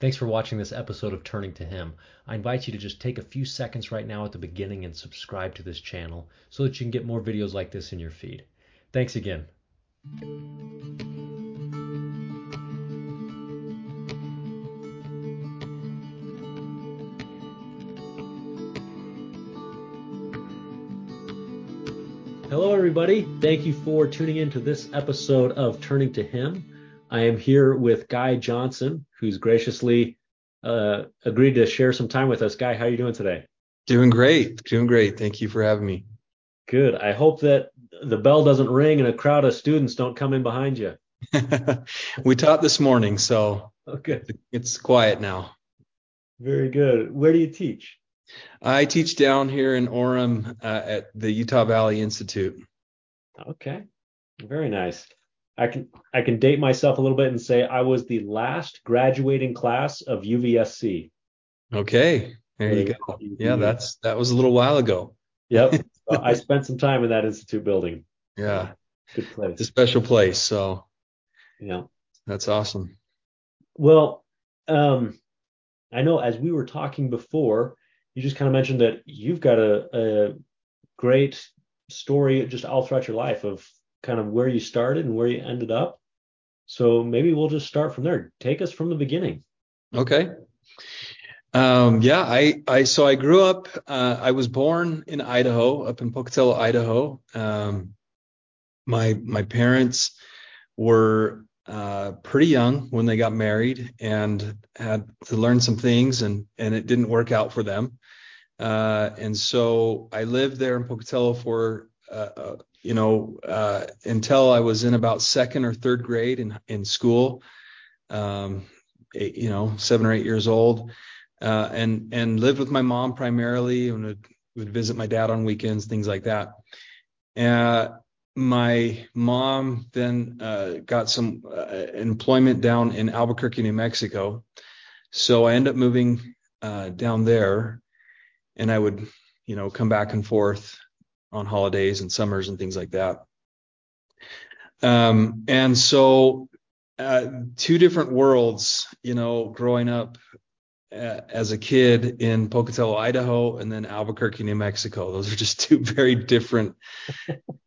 Thanks for watching this episode of Turning to Him. I invite you to just take a few seconds right now at the beginning and subscribe to this channel so that you can get more videos like this in your feed. Thanks again. Hello, everybody. Thank you for tuning in to this episode of Turning to Him. I am here with Guy Johnson, who's graciously uh, agreed to share some time with us. Guy, how are you doing today? Doing great. Doing great. Thank you for having me. Good. I hope that the bell doesn't ring and a crowd of students don't come in behind you. we taught this morning, so okay. it's quiet now. Very good. Where do you teach? I teach down here in Orem uh, at the Utah Valley Institute. Okay, very nice. I can I can date myself a little bit and say I was the last graduating class of UVSC. Okay, there you go. Yeah, that's that was a little while ago. Yep, I spent some time in that institute building. Yeah, good place. It's a special place. So yeah, that's awesome. Well, um, I know as we were talking before, you just kind of mentioned that you've got a, a great story just all throughout your life of kind of where you started and where you ended up. So maybe we'll just start from there. Take us from the beginning. Okay. Um, yeah, I, I, so I grew up, uh, I was born in Idaho, up in Pocatello, Idaho. Um, my, my parents were, uh, pretty young when they got married and had to learn some things and, and it didn't work out for them. Uh, and so I lived there in Pocatello for, uh, uh, you know, uh, until I was in about second or third grade in, in school, um, eight, you know, seven or eight years old, uh, and, and lived with my mom primarily and would, would visit my dad on weekends, things like that. Uh, my mom then uh, got some uh, employment down in Albuquerque, New Mexico. So I ended up moving uh, down there and I would, you know, come back and forth on holidays and summers and things like that. Um, and so, uh, two different worlds, you know, growing up uh, as a kid in Pocatello, Idaho, and then Albuquerque, New Mexico. Those are just two very different,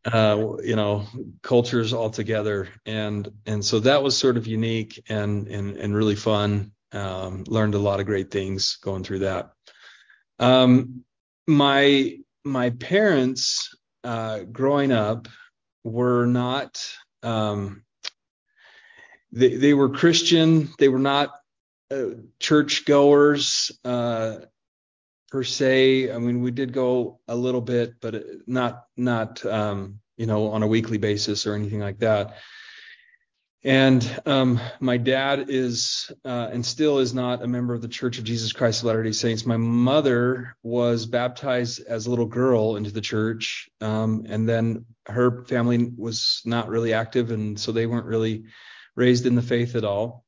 uh, you know, cultures altogether. And, and so that was sort of unique and, and, and really fun. Um, learned a lot of great things going through that. Um, my my parents uh, growing up were not um, they they were Christian. They were not uh, church goers uh, per se. I mean, we did go a little bit, but not not um, you know on a weekly basis or anything like that. And um, my dad is uh, and still is not a member of the Church of Jesus Christ of Latter day Saints. My mother was baptized as a little girl into the church. Um, and then her family was not really active. And so they weren't really raised in the faith at all.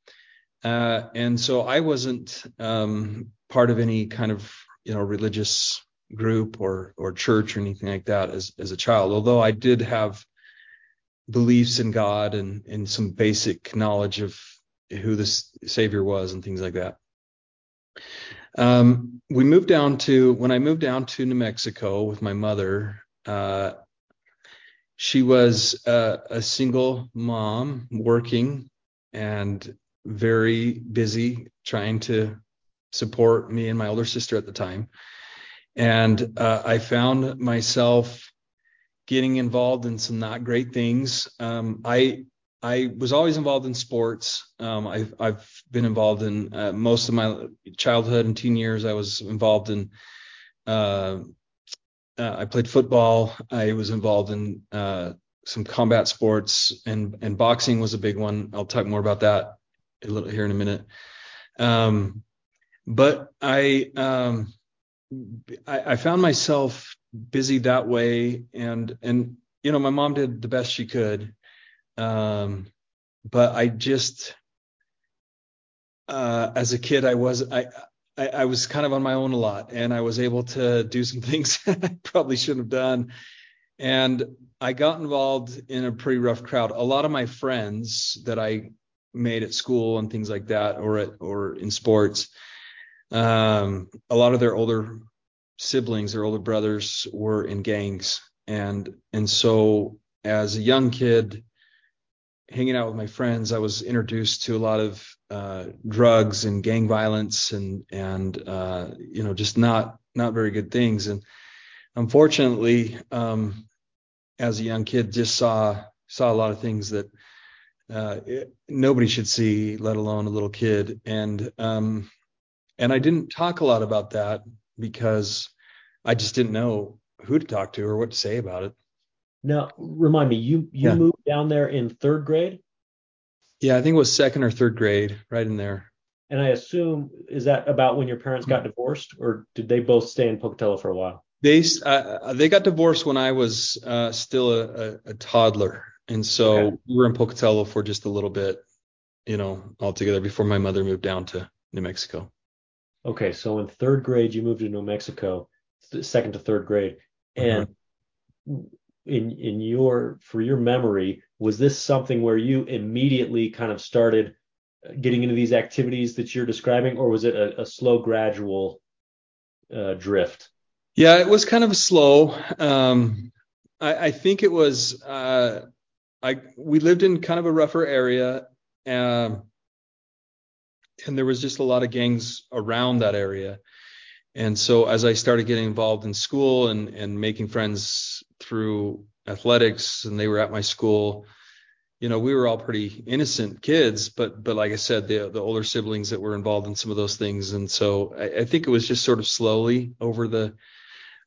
Uh, and so I wasn't um, part of any kind of you know religious group or or church or anything like that as as a child. Although I did have beliefs in God and, and some basic knowledge of who the Savior was and things like that. Um, we moved down to when I moved down to New Mexico with my mother. Uh, she was a, a single mom working and very busy trying to support me and my older sister at the time. And uh, I found myself getting involved in some not great things. Um, I I was always involved in sports. Um, I've I've been involved in uh, most of my childhood and teen years. I was involved in. Uh, uh, I played football. I was involved in uh, some combat sports, and and boxing was a big one. I'll talk more about that a little here in a minute. Um, but I, um, I I found myself busy that way. And and you know my mom did the best she could. Um but i just uh as a kid i was I, I i was kind of on my own a lot and i was able to do some things i probably shouldn't have done. And i got involved in a pretty rough crowd. A lot of my friends that i made at school and things like that, or at or in sports. Um, a lot of their older siblings, their older brothers, were in gangs, and and so as a young kid, hanging out with my friends, I was introduced to a lot of uh, drugs and gang violence and and uh, you know just not not very good things. And unfortunately, um, as a young kid, just saw saw a lot of things that uh, it, nobody should see, let alone a little kid. And um, and I didn't talk a lot about that because I just didn't know who to talk to or what to say about it. Now, remind me, you you Yeah. moved down there in third grade, Yeah, I think it was second or third grade, right in there. and I assume is that about when your parents got divorced, or did they both stay in Pocatello for a while? They uh, they got divorced when I was uh, still a, a, a toddler, and so Okay. we were in Pocatello for just a little bit, you know, altogether before my mother moved down to New Mexico. Okay, so in third grade you moved to New Mexico, second to third grade, and in in your for your memory, was this something where you immediately kind of started getting into these activities that you're describing, or was it a, a slow, gradual uh, drift? Yeah, it was kind of slow. Um, I, I think it was. Uh, I we lived in kind of a rougher area, um, and there was just a lot of gangs around that area. And so as I started getting involved in school and and making friends through athletics, and they were at my school, you know, we were all pretty innocent kids, but but like I said, the the older siblings that were involved in some of those things, and so I, I think it was just sort of slowly over the.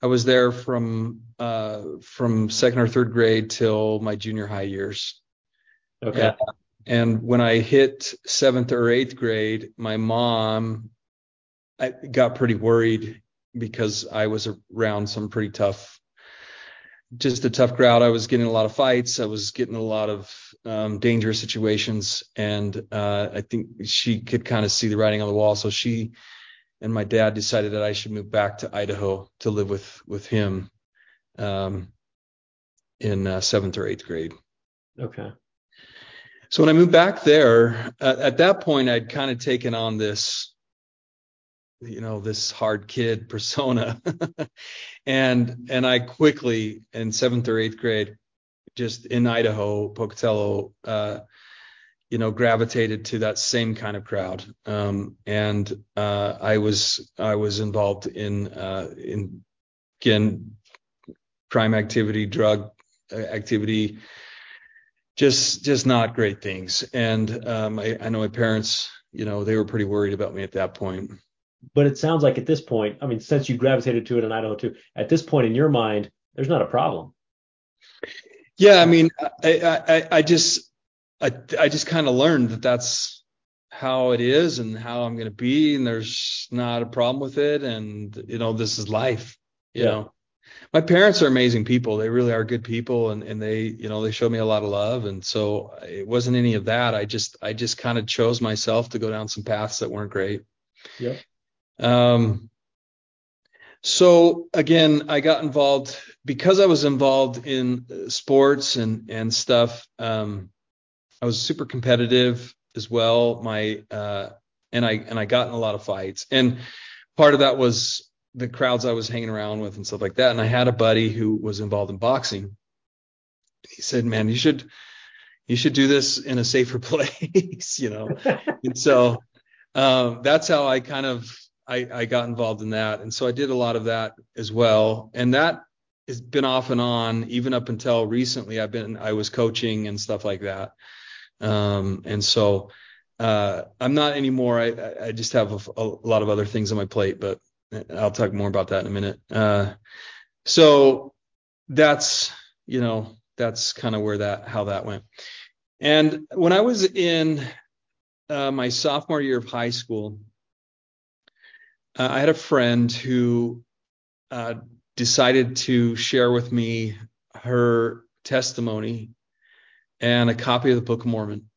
I was there from uh, from second or third grade till my junior high years. Okay, Yeah. And when I hit seventh or eighth grade, my mom I got pretty worried because I was around some pretty tough, just a tough crowd. I was getting a lot of fights. I was getting a lot of um, dangerous situations, and uh, I think she could kind of see the writing on the wall. So she and my dad decided that I should move back to Idaho to live with with him um, in uh, seventh or eighth grade. okay, So when I moved back there, at that point, I'd kind of taken on this, you know, this hard kid persona, and and I quickly in seventh or eighth grade, just in Idaho, Pocatello, uh, you know, gravitated to that same kind of crowd, um, and uh, I was I was involved in uh, in again crime activity, drug uh, activity, just just not great things. And um, I, I know my parents, you know, they were pretty worried about me at that point. but it sounds like at this point, I mean, since you gravitated to it in Idaho too, at this point in your mind, there's not a problem. Yeah, I mean, I I, I- just I I just kind of learned that that's how it is and how I'm going to be, and there's not a problem with it, and you know, this is life. You Yeah. know, my parents are amazing people. They really are good people, and and they you know they showed me a lot of love, and so it wasn't any of that. I just I just kind of chose myself to go down some paths that weren't great. Yeah. Um, so again, I got involved because I was involved in uh, sports and and stuff. Um, I was super competitive as well. My uh, and I and I got in a lot of fights, and part of that was the crowds I was hanging around with and stuff like that. And I had a buddy who was involved in boxing. He said, "Man, you should you should do this in a safer place," you know. And so um, that's how I kind of I, I got involved in that, and so I did a lot of that as well, and that has been off and on even up until recently. I've been I was coaching and stuff like that, um, and so uh, I'm not anymore. I I- just have a, a lot of other things on my plate, but I'll talk more about that in a minute. Uh, so that's you know that's kind of where that how that went. And when I was in uh, my sophomore year of high school, uh, I had a friend who uh, decided to share with me her testimony and a copy of the Book of Mormon.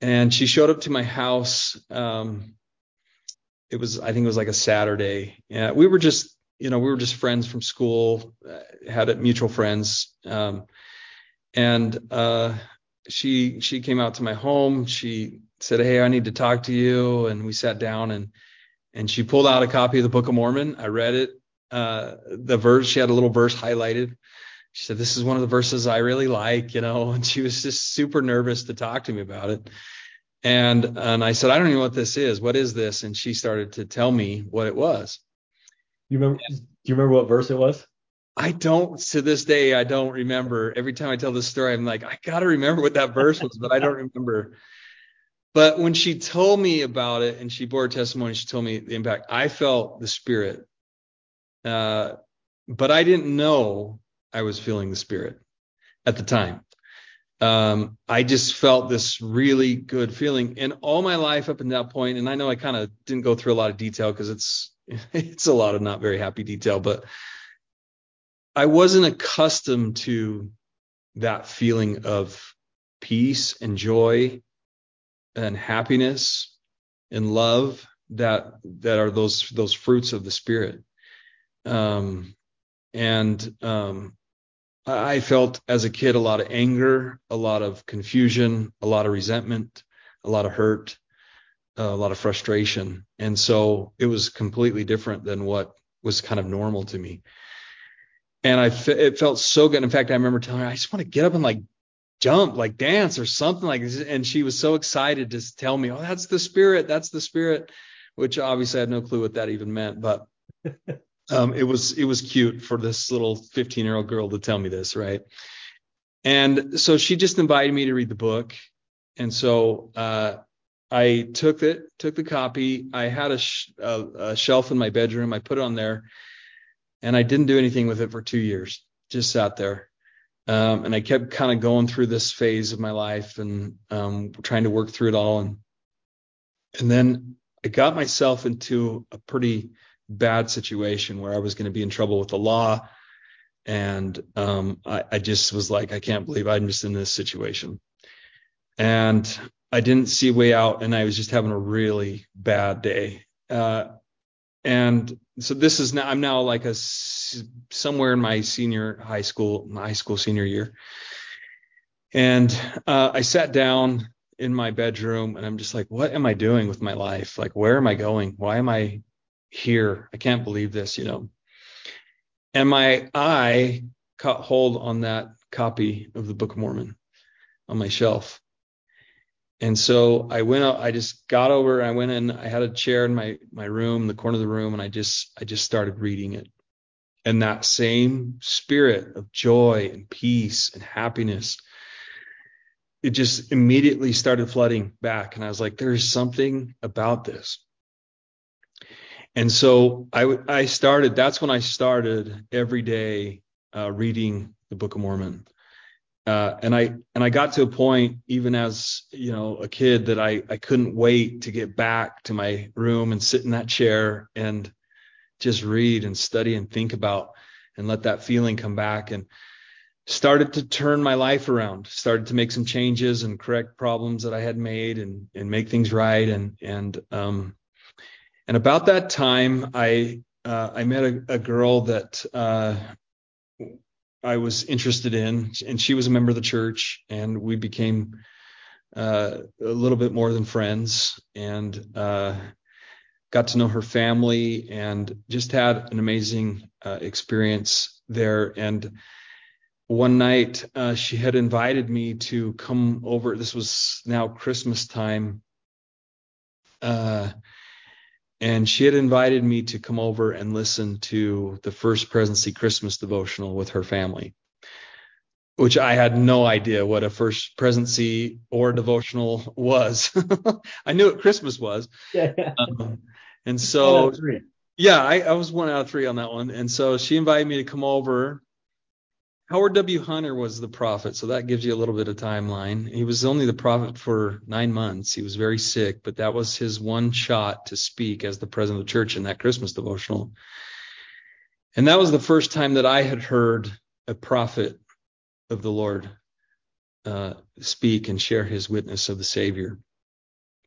And she showed up to my house. Um, it was, I think it was like a Saturday. Yeah, we were just, you know, we were just friends from school, uh, had mutual friends. Um, and uh, she she came out to my home. She said, "Hey, I need to talk to you," and we sat down and and she pulled out a copy of the Book of Mormon. I read it. Uh, the verse she had a little verse highlighted. She said, "This is one of the verses I really like," you know, and she was just super nervous to talk to me about it. And and I said, "I don't even know what this is. What is this?" And she started to tell me what it was. You remember? Do you remember what verse it was? I don't to this day I don't remember. Every time I tell this story, I'm like, I gotta remember what that verse was, but I don't remember. But when she told me about it and she bore testimony, she told me the impact. I felt the spirit, uh, but I didn't know I was feeling the spirit at the time. Um, I just felt this really good feeling, and all my life up until that point, and I know I kind of didn't go through a lot of detail because it's it's a lot of not very happy detail, but I wasn't accustomed to that feeling of peace and joy and happiness and love that that are those those fruits of the spirit. Um and um i felt as a kid a lot of anger a lot of confusion a lot of resentment a lot of hurt uh, a lot of frustration and so it was completely different than what was kind of normal to me and I it felt so good. In fact, I remember telling her, I just want to get up and like jump, like dance or something like this. And she was so excited to tell me, oh, that's the spirit, that's the spirit, which obviously I had no clue what that even meant, but um, it was it was cute for this little 15 year old girl to tell me this, right? And so she just invited me to read the book, and so uh, I took it, took the copy. I had a, sh- a, a shelf in my bedroom. I put it on there and I didn't do anything with it for two years. Just sat there. Um, and I kept kind of going through this phase of my life and um, trying to work through it all. And and then I got myself into a pretty bad situation where I was going to be in trouble with the law. And um, I, I just was like, I can't believe I'm just in this situation. And I didn't see a way out, and I was just having a really bad day. Uh, and so this is now i'm now like a somewhere in my senior high school my high school senior year and uh, i sat down in my bedroom and i'm just like what am i doing with my life like where am i going why am i here i can't believe this you know and my eye caught hold on that copy of the book of mormon on my shelf and so I went out, I just got over, I went in, I had a chair in my, my room, the corner of the room, and I just, I just started reading it. And that same spirit of joy and peace and happiness, it just immediately started flooding back. And I was like, there's something about this. And so I, I started, that's when I started every day uh, reading the Book of Mormon. Uh, and I and I got to a point even as you know a kid that I I couldn't wait to get back to my room and sit in that chair and just read and study and think about and let that feeling come back and started to turn my life around started to make some changes and correct problems that I had made and and make things right and and um and about that time I uh, I met a, a girl that uh, I was interested in, and she was a member of the church, and we became uh, a little bit more than friends, and uh, got to know her family, and just had an amazing uh, experience there. And one night, uh, she had invited me to come over. This was now Christmas time and she had invited me to come over and listen to the first presidency Christmas devotional with her family, which I had no idea what a first presidency or devotional was. I knew what Christmas was. Yeah. Um, and so, yeah, I, I was one out of three on that one. And so she invited me to come over Howard W. Hunter was the prophet, so that gives you a little bit of timeline. He was only the prophet for nine months. He was very sick, but that was his one shot to speak as the president of the church in that Christmas devotional. And that was the first time that I had heard a prophet of the Lord uh, speak and share his witness of the Savior.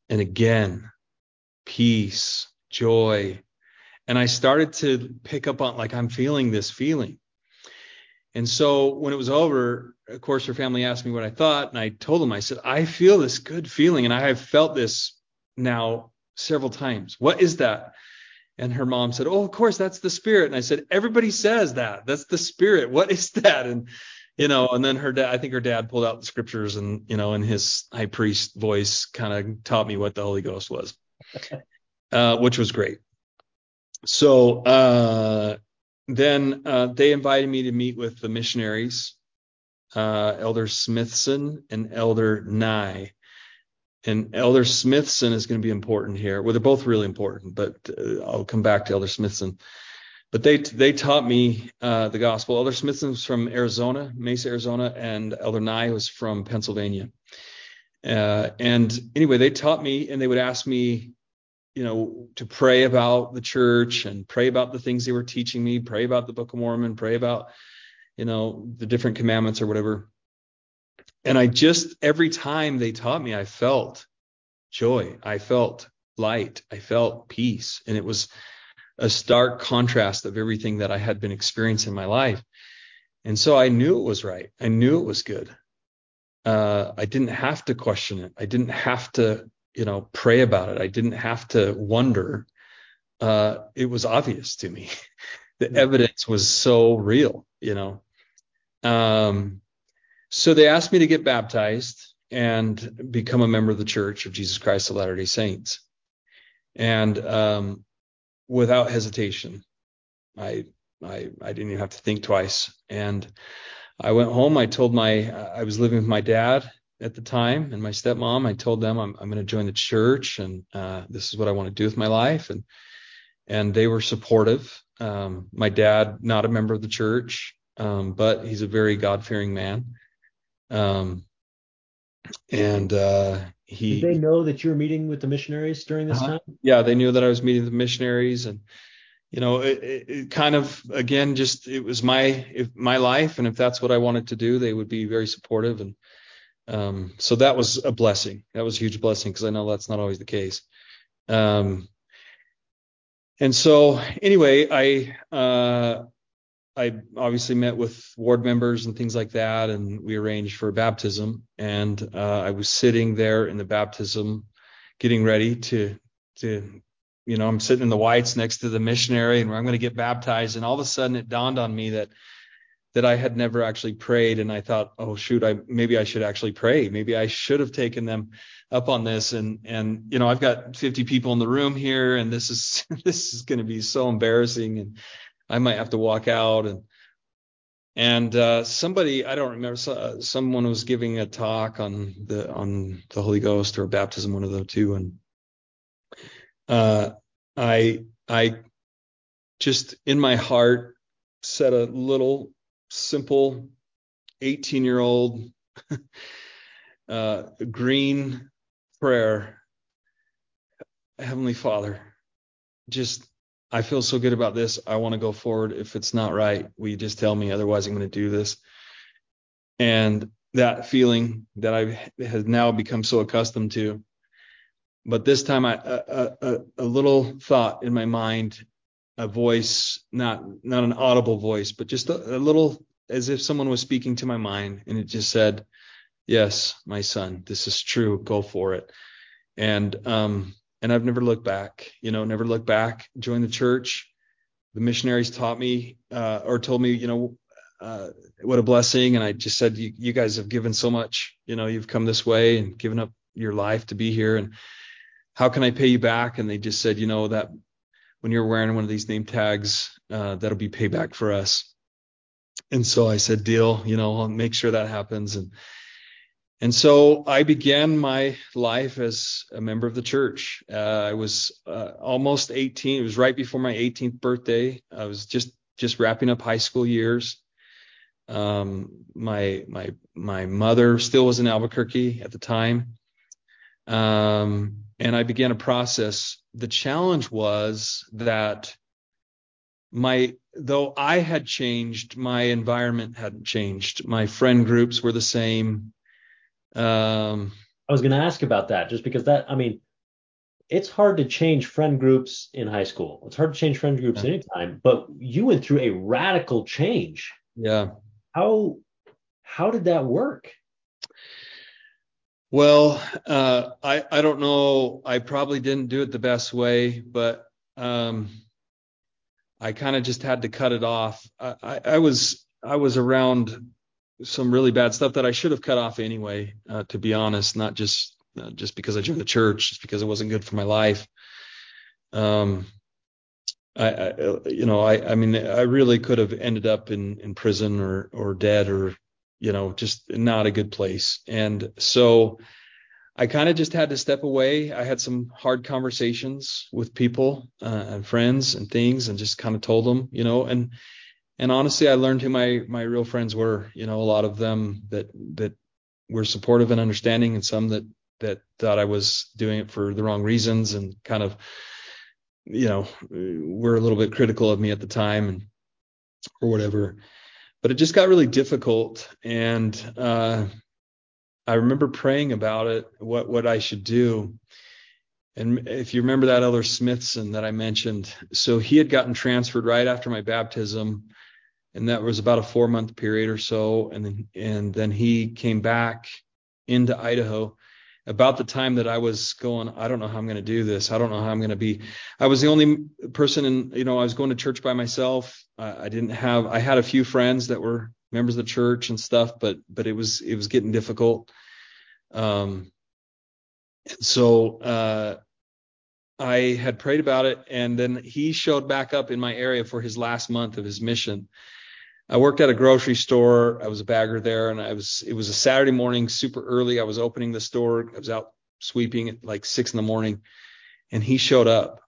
And again, peace, joy. And I started to pick up on, like, I'm feeling this feeling And so when it was over, of course, her family asked me what I thought, and I told them, I said, I feel this good feeling, and I have felt this now several times. What is that? And her mom said, Oh, of course, that's the spirit. And I said, Everybody says that. That's the spirit. What is that? And you know, and then her dad, I think her dad pulled out the scriptures and, you know, in his high priest voice kind of taught me what the Holy Ghost was, uh, which was great. So, uh, then, uh, they invited me to meet with the missionaries, uh, Elder Smithson and Elder Nye. And Elder Smithson is going to be important here. Well, they're both really important, but uh, I'll come back to Elder Smithson but they they taught me uh, the gospel. Elder Smithson was from Arizona, Mesa, Arizona, and Elder Nye was from Pennsylvania. Uh, and anyway, they taught me, and they would ask me, you know, to pray about the church and pray about the things they were teaching me, pray about the Book of Mormon, pray about, you know, the different commandments or whatever. And I just every time they taught me, I felt joy, I felt light, I felt peace, and it was a stark contrast of everything that I had been experiencing in my life. And so I knew it was right. I knew it was good. Uh, I didn't have to question it. I didn't have to, you know, pray about it. I didn't have to wonder. Uh, it was obvious to me. the evidence was so real, you know. Um, so they asked me to get baptized and become a member of the Church of Jesus Christ of Latter-day Saints. And um, without hesitation. I I I didn't even have to think twice. And I went home. I told my I was living with my dad at the time and my stepmom. I told them I'm I'm going to join the church and uh, this is what I want to do with my life. And and they were supportive. Um, my dad, not a member of the church, um, but he's a very God fearing man. Um, and uh, he did they know that you were meeting with the missionaries during this uh-huh. time yeah they knew that i was meeting the missionaries and you know it, it, it, kind of again just it was my if my life and if that's what i wanted to do they would be very supportive and um, so that was a blessing that was a huge blessing because i know that's not always the case um, and so anyway i uh, I obviously met with ward members and things like that, and we arranged for baptism. And uh, I was sitting there in the baptism, getting ready to to, you know, I'm sitting in the whites next to the missionary, and I'm going to get baptized. And all of a sudden, it dawned on me that that I had never actually prayed, and I thought, oh shoot, I maybe I should actually pray. Maybe I should have taken them up on this. And and you know, I've got 50 people in the room here, and this is this is going to be so embarrassing and I might have to walk out and and uh, somebody I don't remember uh, someone was giving a talk on the on the Holy Ghost or baptism, one of the two, and uh, I I just in my heart said a little simple 18 year old uh, green prayer. Heavenly Father, just I feel so good about this. I want to go forward. If it's not right, will you just tell me? Otherwise, I'm going to do this. And that feeling that I have now become so accustomed to. But this time, I, a, a, a little thought in my mind, a voice, not not an audible voice, but just a, a little as if someone was speaking to my mind, and it just said, "Yes, my son, this is true. Go for it." And um, and I've never looked back, you know, never looked back, joined the church. The missionaries taught me uh, or told me, you know, uh, what a blessing. And I just said, you, you guys have given so much, you know, you've come this way and given up your life to be here. And how can I pay you back? And they just said, you know, that when you're wearing one of these name tags, uh, that'll be payback for us. And so I said, deal, you know, I'll make sure that happens. And and so I began my life as a member of the church. Uh, I was uh, almost 18. It was right before my 18th birthday. I was just just wrapping up high school years. Um, my my my mother still was in Albuquerque at the time, um, and I began a process. The challenge was that my though I had changed, my environment hadn't changed. My friend groups were the same um, I was going to ask about that just because that, I mean, it's hard to change friend groups in high school. It's hard to change friend groups yeah. anytime, but you went through a radical change. Yeah. How how did that work? Well, uh, I I don't know. I probably didn't do it the best way, but um, I kind of just had to cut it off. I, I, I, was I was around some really bad stuff that I should have cut off anyway. Uh, to be honest, not just uh, just because I joined the church, just because it wasn't good for my life. Um, I, I you know I I mean I really could have ended up in in prison or or dead or you know, just not a good place. And so I kind of just had to step away. I had some hard conversations with people uh, and friends and things, and just kind of told them, you know, and and honestly, I learned who my my real friends were. You know, a lot of them that that were supportive and understanding, and some that that thought I was doing it for the wrong reasons, and kind of, you know, were a little bit critical of me at the time, and or whatever but it just got really difficult. And uh, I remember praying about it, what what I should do. And if you remember that Elder Smithson that I mentioned, so he had gotten transferred right after my baptism, and that was about a four month period or so. And then and then he came back into Idaho about the time that I was going, I don't know how I'm going to do this. I don't know how I'm going to be. I was the only person in, you know, I was going to church by myself. I, I didn't have, I had a few friends that were members of the church and stuff, but, but it was, it was getting difficult. Um, so, uh, I had prayed about it and then he showed back up in my area for his last month of his mission. I worked at a grocery store. I was a bagger there, and I was. It was a Saturday morning, super early. I was opening the store. I was out sweeping at like six in the morning, and he showed up,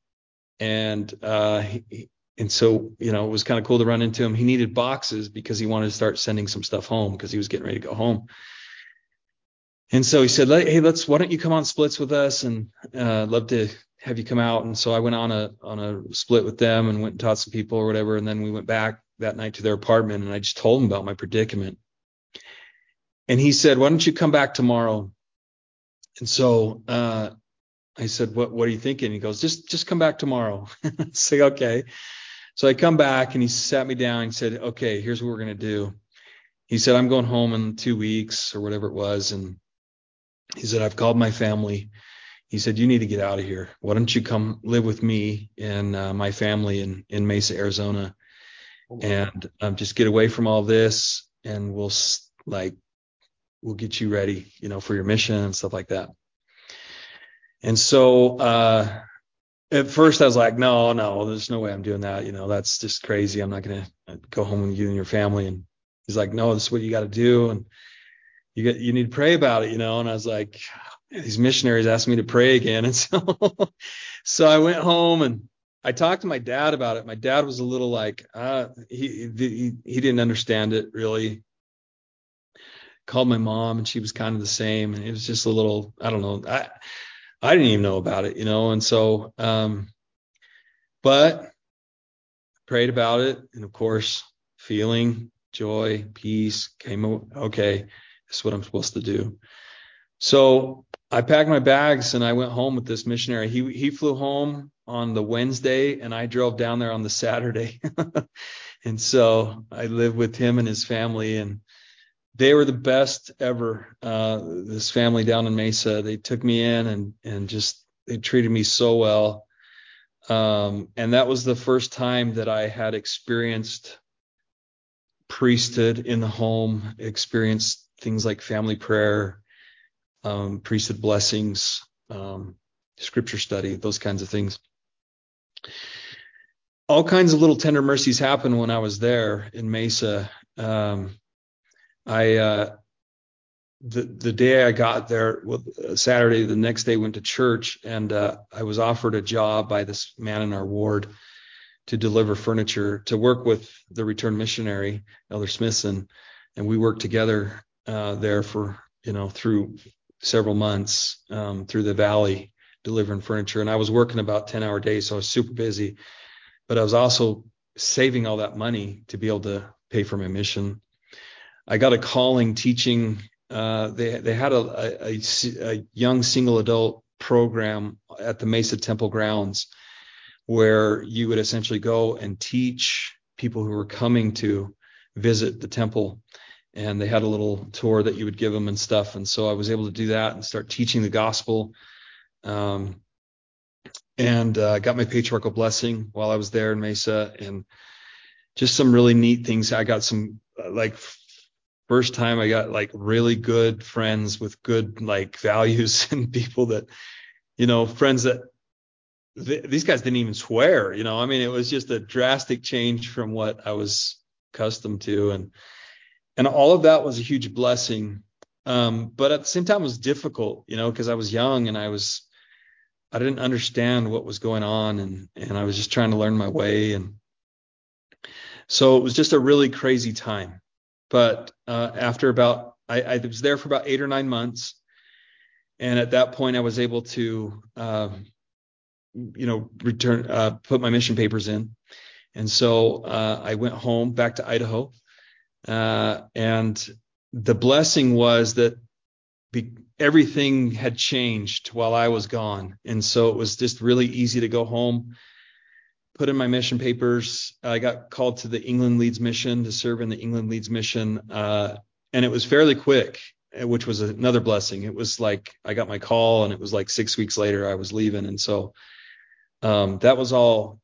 and uh, he, and so you know it was kind of cool to run into him. He needed boxes because he wanted to start sending some stuff home because he was getting ready to go home. And so he said, "Hey, let's. Why don't you come on splits with us? And uh, love to have you come out." And so I went on a on a split with them and went and taught some people or whatever. And then we went back that night to their apartment and I just told him about my predicament. And he said, why don't you come back tomorrow? And so, uh, I said, what, what are you thinking? He goes, just, just come back tomorrow. I say, okay. So I come back and he sat me down and said, okay, here's what we're to do. He said, I'm going home in two weeks or whatever it was. And he said, I've called my family. He said, you need to get out of here. Why don't you come live with me and uh, my family in, in Mesa, Arizona? And um, just get away from all this and we'll like we'll get you ready you know for your mission and stuff like that and so uh at first I was like, no, no, there's no way I'm doing that. You know, that's just crazy. I'm not going to go home with you and your family. And he's like, no, this is what you got to do. And you get, you need to pray about it, you know? And I was like, these missionaries asked me to pray again. And so, so I went home and I talked to my dad about it. My dad was a little like, uh, he, he, he didn't understand it really. Called my mom and she was kind of the same. And it was just a little, I don't know. I, I didn't even know about it, you know? And so, um, but prayed about it. And of course, feeling joy, peace came. Okay. This is what I'm supposed to do. So I packed my bags and I went home with this missionary. He, he flew home on the Wednesday and I drove down there on the Saturday. and so I lived with him and his family and they were the best ever. Uh, this family down in Mesa, they took me in and, and just, they treated me so well. Um, and that was the first time that I had experienced priesthood in the home, experienced things like family prayer, um, priesthood blessings, um, scripture study, those kinds of things all kinds of little tender mercies happened when I was there in Mesa. Um, I uh, the the day I got there, well, Saturday, the next day went to church, and uh, I was offered a job by this man in our ward to deliver furniture to work with the return missionary Elder Smithson, and we worked together uh, there for you know through several months um, through the valley delivering furniture. And I was working about 10 hour days, so I was super busy. But I was also saving all that money to be able to pay for my mission. I got a calling teaching. Uh, they they had a, a, a young single adult program at the Mesa Temple grounds where you would essentially go and teach people who were coming to visit the temple. And they had a little tour that you would give them and stuff. And so I was able to do that and start teaching the gospel. Um, and uh, got my patriarchal blessing while I was there in Mesa, and just some really neat things. I got some uh, like first time I got like really good friends with good like values and people that you know friends that th- these guys didn't even swear. You know, I mean, it was just a drastic change from what I was accustomed to, and and all of that was a huge blessing. Um, but at the same time, it was difficult, you know, because I was young and I was I didn't understand what was going on and and I was just trying to learn my way and so it was just a really crazy time. But uh, after about I, I, was there for about eight or nine months, and at that point I was able to uh, you know return uh, put my mission papers in, and so uh, I went home back to Idaho, uh, and the blessing was that be, everything had changed while I was gone. And so it was just really easy to go home, put in my mission papers. I got called to the England Leeds mission to serve in the England Leeds mission. Uh, and it was fairly quick, which was another blessing. It was like I got my call and it was like six weeks later I was leaving. And so um, that was all,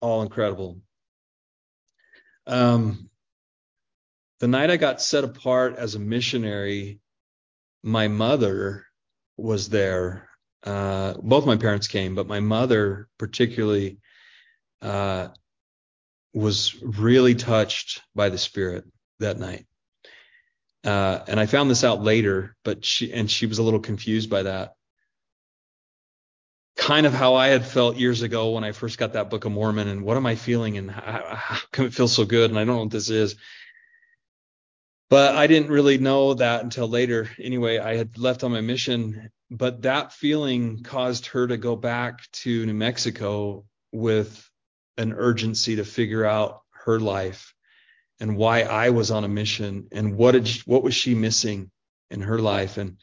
all incredible. Um, the night I got set apart as a missionary, my mother was there. Uh, both my parents came, but my mother particularly uh, was really touched by the Spirit that night. Uh, and I found this out later, but she and she was a little confused by that. Kind of how I had felt years ago when I first got that Book of Mormon, and what am I feeling, and how, how come it feels so good, and I don't know what this is but I didn't really know that until later. Anyway, I had left on my mission, but that feeling caused her to go back to New Mexico with an urgency to figure out her life and why I was on a mission and what did she, what was she missing in her life and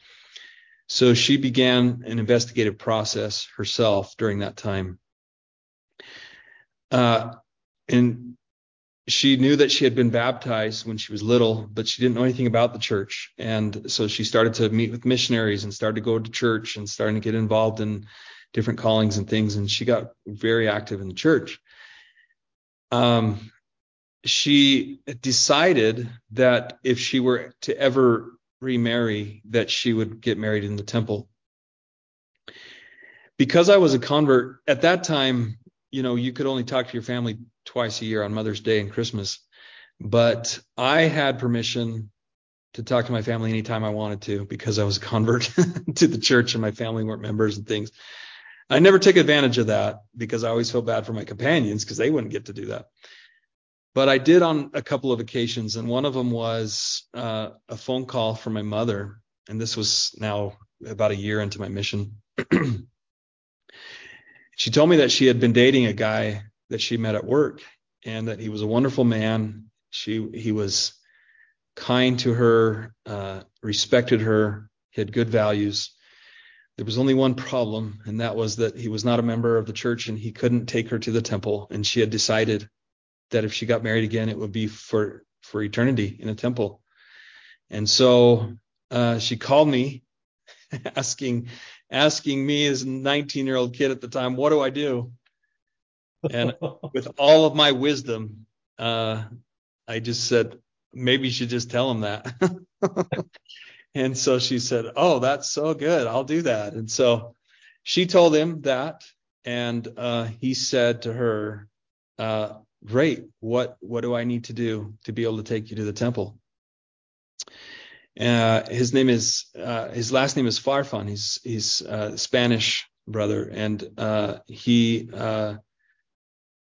so she began an investigative process herself during that time. Uh, and she knew that she had been baptized when she was little, but she didn't know anything about the church. And so she started to meet with missionaries and started to go to church and starting to get involved in different callings and things. And she got very active in the church. Um, she decided that if she were to ever remarry, that she would get married in the temple. Because I was a convert at that time, you know, you could only talk to your family twice a year on Mother's Day and Christmas. But I had permission to talk to my family anytime I wanted to because I was a convert to the church and my family weren't members and things. I never took advantage of that because I always felt bad for my companions because they wouldn't get to do that. But I did on a couple of occasions, and one of them was uh, a phone call from my mother, and this was now about a year into my mission. she told me that she had been dating a guy that she met at work and that he was a wonderful man. She he was kind to her, uh, respected her, he had good values. There was only one problem, and that was that he was not a member of the church and he couldn't take her to the temple. And she had decided that if she got married again, it would be for for eternity in a temple. And so uh, she called me, asking asking me as a 19 year old kid at the time, what do I do? And with all of my wisdom, uh, I just said, maybe you should just tell him that. and so she said, Oh, that's so good. I'll do that. And so she told him that. And uh, he said to her, uh, Great. What, what do I need to do to be able to take you to the temple? Uh, his name is uh, his last name is Farfan. He's he's uh, Spanish brother, and uh, he uh,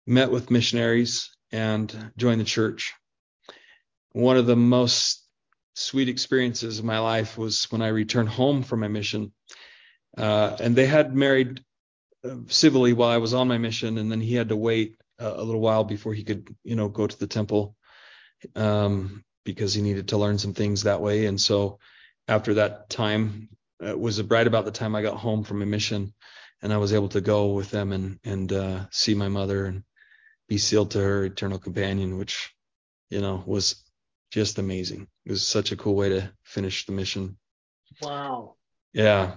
met with missionaries and joined the church. One of the most sweet experiences of my life was when I returned home from my mission. Uh, and they had married uh, civilly while I was on my mission, and then he had to wait a, a little while before he could, you know, go to the temple um, because he needed to learn some things that way. And so after that time, it was right about the time I got home from my mission, and I was able to go with them and and uh, see my mother and be sealed to her eternal companion, which, you know, was just amazing. It was such a cool way to finish the mission. Wow. Yeah.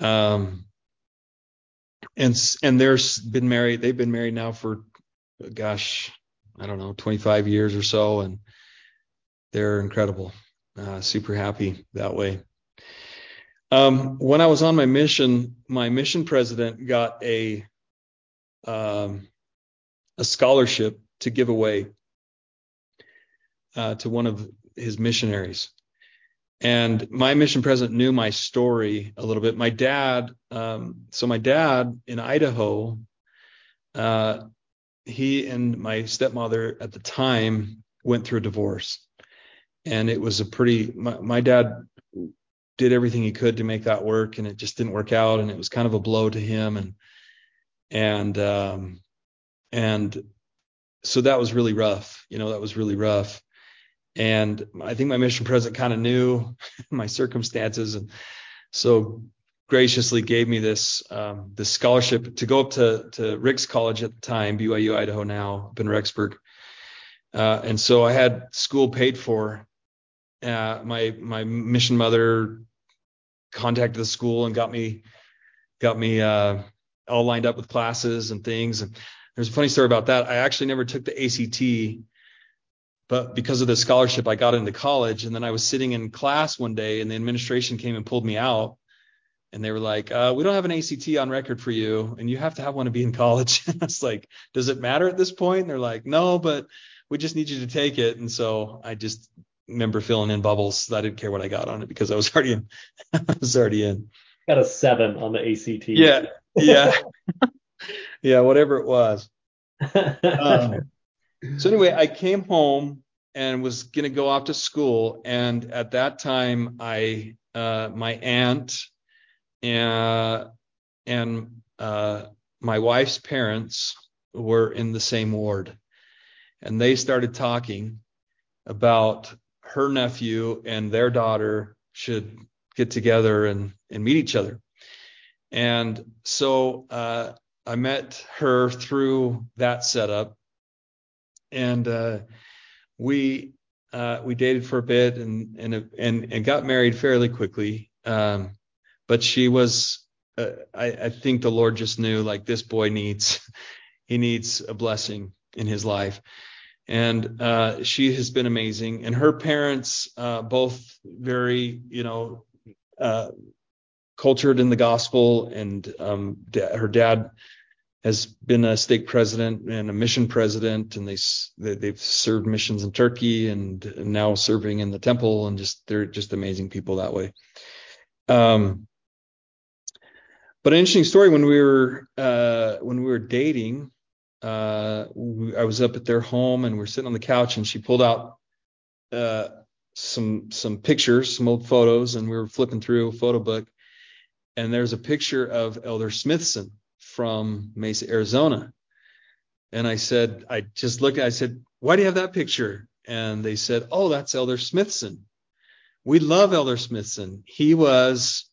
Um, and and there's been married. They've been married now for, gosh, I don't know, 25 years or so, and they're incredible. Uh, super happy that way. Um, when I was on my mission, my mission president got a um, a scholarship to give away uh, to one of his missionaries. And my mission president knew my story a little bit. My dad, um, so my dad in Idaho, uh, he and my stepmother at the time went through a divorce. And it was a pretty, my, my dad did everything he could to make that work and it just didn't work out. And it was kind of a blow to him. And, and, um, and so that was really rough. You know, that was really rough. And I think my mission president kind of knew my circumstances, and so graciously gave me this um, this scholarship to go up to to Ricks College at the time, BYU Idaho now up in Rexburg. Uh, and so I had school paid for. Uh, my my mission mother contacted the school and got me got me uh, all lined up with classes and things. And there's a funny story about that. I actually never took the ACT but because of the scholarship, I got into college. And then I was sitting in class one day, and the administration came and pulled me out. And they were like, uh, "We don't have an ACT on record for you, and you have to have one to be in college." I was like, "Does it matter at this point?" And they're like, "No, but we just need you to take it." And so I just remember filling in bubbles. I didn't care what I got on it because I was already in. I was already in. Got a seven on the ACT. Yeah, yeah, yeah. Whatever it was. Um, so anyway, I came home and was going to go off to school, and at that time, I uh, my aunt and and uh, my wife's parents were in the same ward, and they started talking about her nephew and their daughter should get together and and meet each other, and so uh, I met her through that setup and uh, we uh, we dated for a bit and and and and got married fairly quickly. Um, but she was, uh, I, I think the Lord just knew like this boy needs, he needs a blessing in his life, and uh, she has been amazing. And her parents, uh, both very, you know, uh, cultured in the gospel, and um, da- her dad has been a stake president and a mission president, and they they've served missions in Turkey and now serving in the temple, and just they're just amazing people that way. Um, but an interesting story when we were uh, when we were dating, uh, we, I was up at their home and we are sitting on the couch, and she pulled out uh, some some pictures, some old photos, and we were flipping through a photo book, and there's a picture of Elder Smithson from Mesa, Arizona. And I said, I just looked, I said, why do you have that picture? And they said, oh, that's Elder Smithson. We love Elder Smithson. He was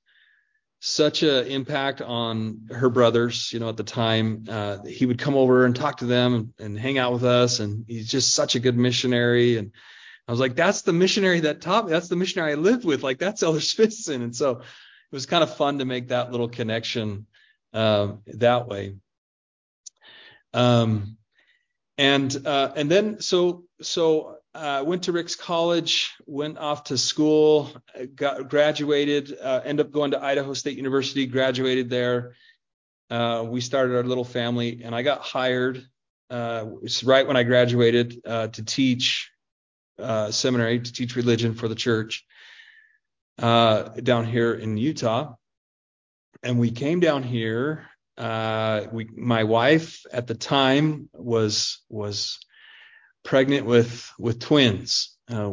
such an impact on her brothers, you know, at the time. Uh, he would come over and talk to them and, and hang out with us. And he's just such a good missionary. And I was like, that's the missionary that taught me. That's the missionary I lived with. Like, that's Elder Smithson. And so it was kind of fun to make that little connection um, that way. Um, and uh, and then so so uh, went to Ricks College, went off to school, got graduated, uh, ended up going to Idaho State University, graduated there. Uh, we started our little family, and I got hired uh, right when I graduated uh, to teach uh, seminary, to teach religion for the church uh, down here in Utah and we came down here. Uh, we, my wife at the time was was pregnant with with twins. Uh,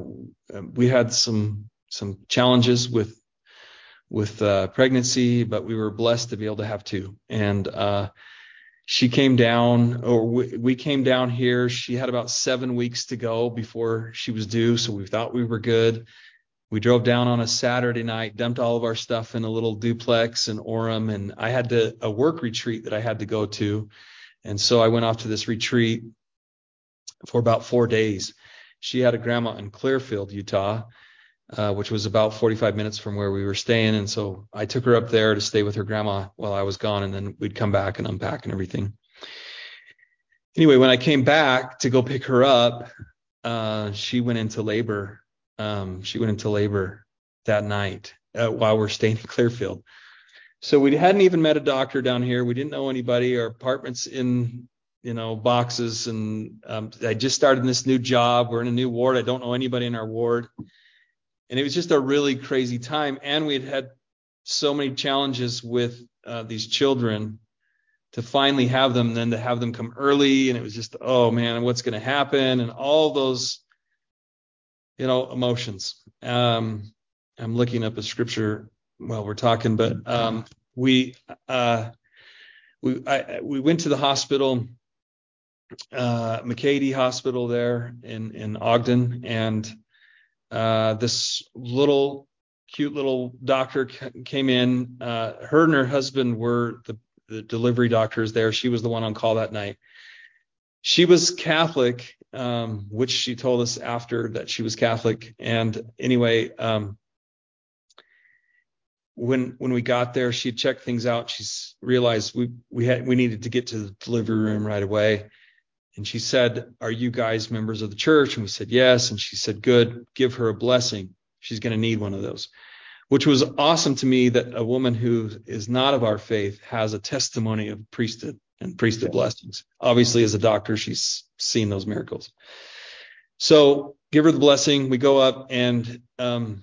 we had some some challenges with with uh, pregnancy, but we were blessed to be able to have two. And uh, she came down, or we, we, came down here. She had about seven weeks to go before she was due, so we thought we were good. We drove down on a Saturday night, dumped all of our stuff in a little duplex in Orem, and I had to a work retreat that I had to go to. And so I went off to this retreat for about four days. she had a grandma in Clearfield, Utah, uh, which was about 45 minutes from where we were staying. And so I took her up there to stay with her grandma while I was gone, and then we'd come back and unpack and everything. Anyway, when I came back to go pick her up, uh, she went into labor. Um, she went into labor that night uh, while we're staying in Clearfield. So we hadn't even met a doctor down here. We didn't know anybody. Our apartment's in, you know, boxes. And um, I just started this new job. We're in a new ward. I don't know anybody in our ward. And it was just a really crazy time. And we had had so many challenges with uh, these children to finally have them, then to have them come early. And it was just, oh man, what's going to happen? And all those, you know, emotions. Um, I'm looking up a scripture while we're talking, but um, we uh, we I, we went to the hospital, uh, McKay-Dee Hospital there in in Ogden, and uh, this little cute little doctor came in. Uh, her and her husband were the the delivery doctors there. She was the one on call that night. She was Catholic, um, which she told us after that she was Catholic. And anyway, um, when when we got there, she checked things out. She realized we we had we needed to get to the delivery room right away. And she said, "Are you guys members of the church?" And we said, "Yes." And she said, "Good. Give her a blessing. She's going to need one of those." Which was awesome to me that a woman who is not of our faith has a testimony of priesthood and priesthood blessings. Obviously, as a doctor, she's seen those miracles. So give her the blessing. We go up and um,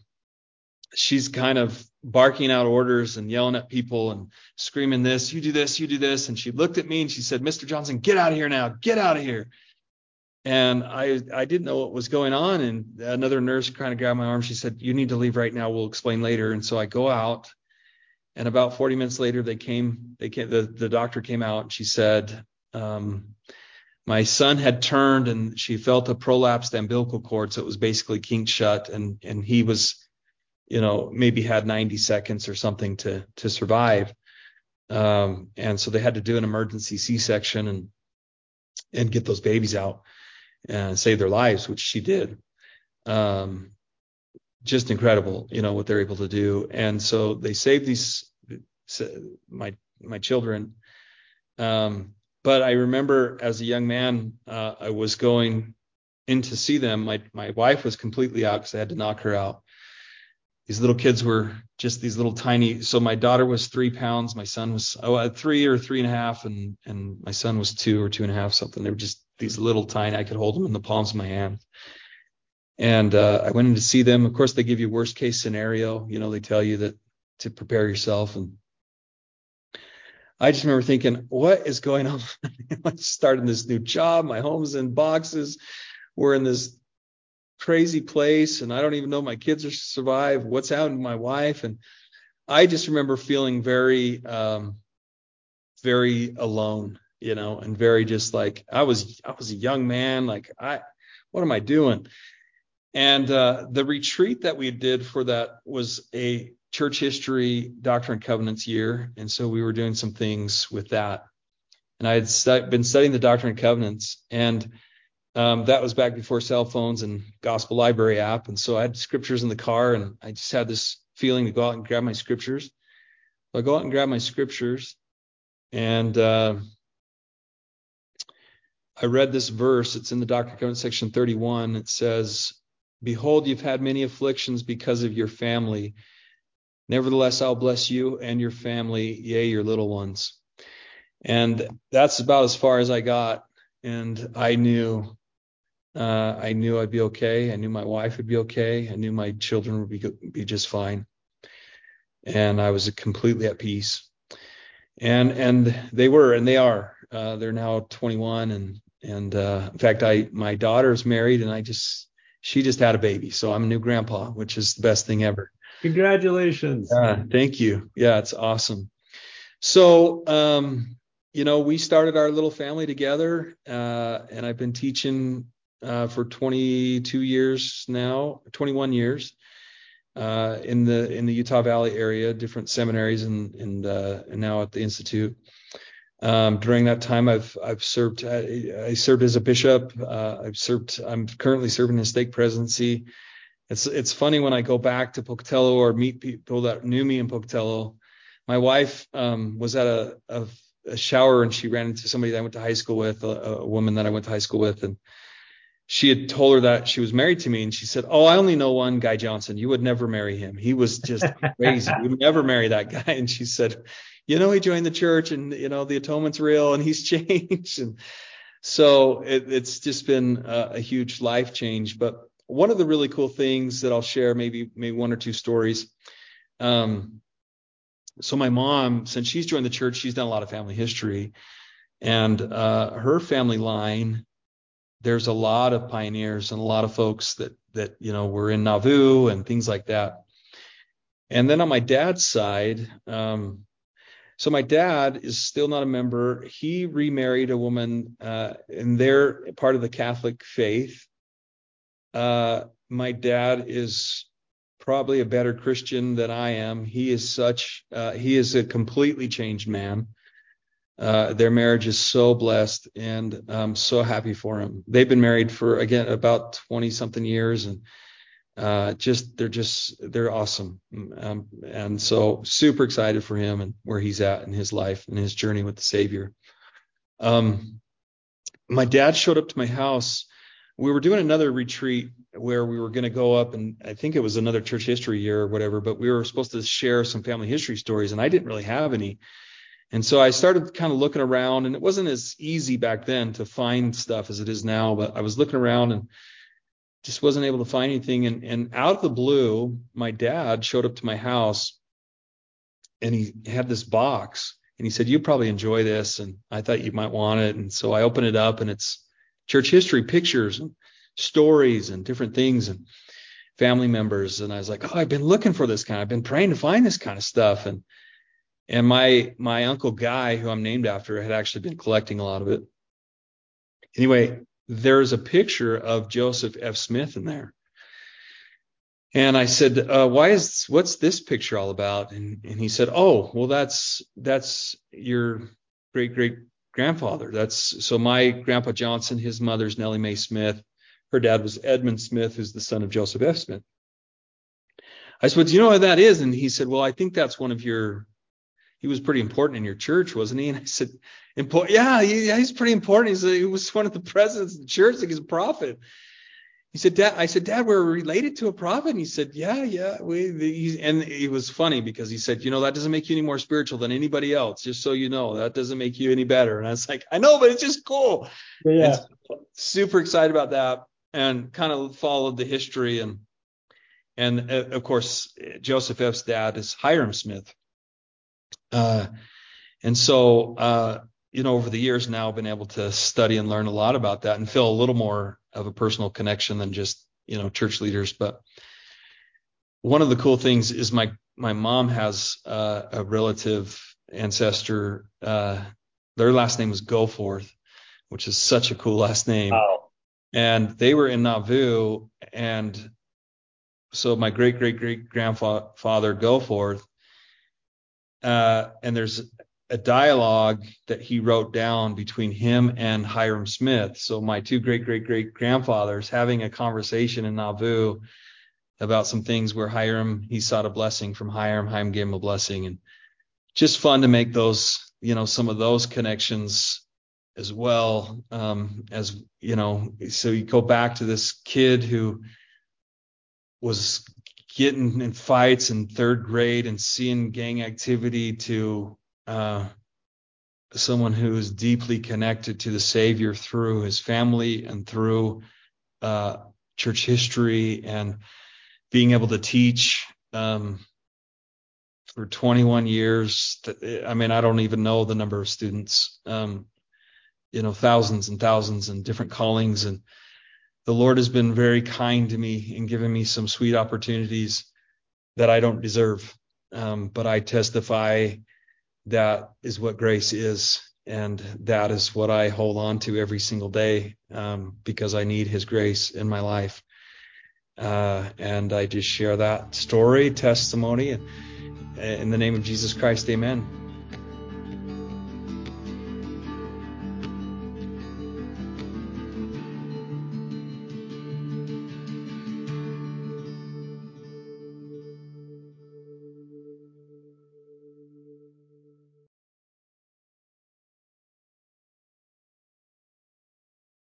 she's kind of barking out orders and yelling at people and screaming this, you do this, you do this. And she looked at me and she said, Mr. Johnson, get out of here now, get out of here. And I I didn't know what was going on. And another nurse kind of grabbed my arm. She said, You need to leave right now. We'll explain later. And so I go out. And about 40 minutes later, they came, they came, the, the doctor came out and she said, um, my son had turned and she felt a prolapsed umbilical cord. So it was basically kinked shut and, and he was you know, maybe had 90 seconds or something to to survive. Um, and so they had to do an emergency C-section and and get those babies out and save their lives, which she did. Um, just incredible, you know, what they're able to do. And so they saved these my my children. Um, but I remember as a young man, uh, I was going in to see them. My my wife was completely out because I had to knock her out these little kids were just these little tiny. So my daughter was three pounds, my son was oh three or three and a half, and and my son was two or two and a half something. They were just these little tiny. I could hold them in the palms of my hand. And uh, I went in to see them. Of course, they give you worst case scenario. You know, they tell you that to prepare yourself. And I just remember thinking, what is going on? I'm starting this new job. My home's in boxes. We're in this crazy place and I don't even know my kids are survive. What's happened to my wife? And I just remember feeling very, um, very alone, you know, and very just like I was, I was a young man. Like I, what am I doing? And uh, the retreat that we did for that was a church history, doctrine and covenants year, and so we were doing some things with that. And I had been studying the doctrine and covenants, and um, that was back before cell phones and gospel library app. And so I had scriptures in the car and I just had this feeling to go out and grab my scriptures. So I go out and grab my scriptures and, uh, I read this verse. It's in the Doctrine and Covenants section 31. It says, Behold, you've had many afflictions because of your family. Nevertheless, I'll bless you and your family, yea, your little ones. And that's about as far as I got. And I knew uh, I knew I'd be okay. I knew my wife would be okay. I knew my children would be, be just fine. And I was completely at peace. And and they were, and they are. Uh, they're now 21, and and uh, in fact, I my daughter's married, and I just she just had a baby, so I'm a new grandpa, which is the best thing ever. Congratulations! Uh, thank you. Yeah, it's awesome. So um, you know, we started our little family together, uh, and I've been teaching uh, for 22 years now, 21 years uh, in the in the Utah Valley area, different seminaries and and, uh, and now at the institute. Um, during that time, I've I've served. I, I served as a bishop. Uh, I've served. I'm currently serving in stake presidency. It's it's funny when I go back to Pocatello or meet people that knew me in Pocatello. My wife um, was at a, a, a shower and she ran into somebody that I went to high school with, a, a woman that I went to high school with, and she had told her that she was married to me and she said, Oh, I only know one guy Johnson. You would never marry him. He was just crazy. You would never marry that guy. And she said, You know, he joined the church and, you know, the atonement's real and he's changed. And so it, it's just been a, a, huge life change. But one of the really cool things that I'll share, maybe, maybe one or two stories. Um, so my mom, since she's joined the church, she's done a lot of family history and, uh, her family line, there's a lot of pioneers and a lot of folks that that you know were in Nauvoo and things like that. And then on my dad's side, um, so my dad is still not a member. He remarried a woman, uh, and they're part of the Catholic faith. Uh, my dad is probably a better Christian than I am. He is such, uh, he is a completely changed man. Uh, their marriage is so blessed and I'm so happy for them. They've been married for again about 20 something years and uh, just they're just they're awesome. Um, and so super excited for him and where he's at in his life and his journey with the Savior. Um, my dad showed up to my house. We were doing another retreat where we were going to go up and I think it was another church history year or whatever, but we were supposed to share some family history stories and I didn't really have any. And so I started kind of looking around, and it wasn't as easy back then to find stuff as it is now, but I was looking around and just wasn't able to find anything. And, and out of the blue, my dad showed up to my house and he had this box and he said, You probably enjoy this. And I thought you might want it. And so I opened it up and it's church history pictures and stories and different things and family members. And I was like, Oh, I've been looking for this kind. I've been praying to find this kind of stuff. And and my my uncle Guy, who I'm named after, had actually been collecting a lot of it. Anyway, there's a picture of Joseph F. Smith in there. And I said, uh, why is what's this picture all about? And, and he said, oh, well, that's that's your great great grandfather. That's so my grandpa Johnson, his mother's Nellie Mae Smith. Her dad was Edmund Smith, who's the son of Joseph F. Smith. I said, well, do you know what that is? And he said, well, I think that's one of your he was pretty important in your church, wasn't he? And I said, important? Yeah, he, yeah, he's pretty important. He's a, he was one of the presidents of the church. Like he's a prophet. He said, Dad, I said, Dad, we're related to a prophet. And he said, Yeah, yeah. We, he, and it was funny because he said, You know, that doesn't make you any more spiritual than anybody else. Just so you know, that doesn't make you any better. And I was like, I know, but it's just cool. Yeah. super excited about that and kind of followed the history and and uh, of course Joseph F's dad is Hyrum Smith, and so, uh, you know, over the years now, I've been able to study and learn a lot about that and feel a little more of a personal connection than just, you know, church leaders. But one of the cool things is my my mom has uh, a relative ancestor. Uh, their last name was Goforth, which is such a cool last name. Wow. And they were in Nauvoo, and so my great great great grandfather Goforth uh, and there's a dialogue that he wrote down between him and Hyrum Smith. So my two great great great grandfathers having a conversation in Nauvoo about some things where Hyrum he sought a blessing from Hiram, Hyrum gave him a blessing, and just fun to make those you know some of those connections as well um, as you know. So you go back to this kid who was getting in fights in third grade and seeing gang activity to uh, someone who is deeply connected to the Savior through his family and through uh, church history and being able to teach um, for 21 years. I mean, I don't even know the number of students, um, you know, thousands and thousands and different callings and the Lord has been very kind to me and given me some sweet opportunities that I don't deserve. Um, but I testify that is what grace is. And that is what I hold on to every single day um, because I need his grace in my life. Uh, and I just share that story, testimony. In the name of Jesus Christ, amen.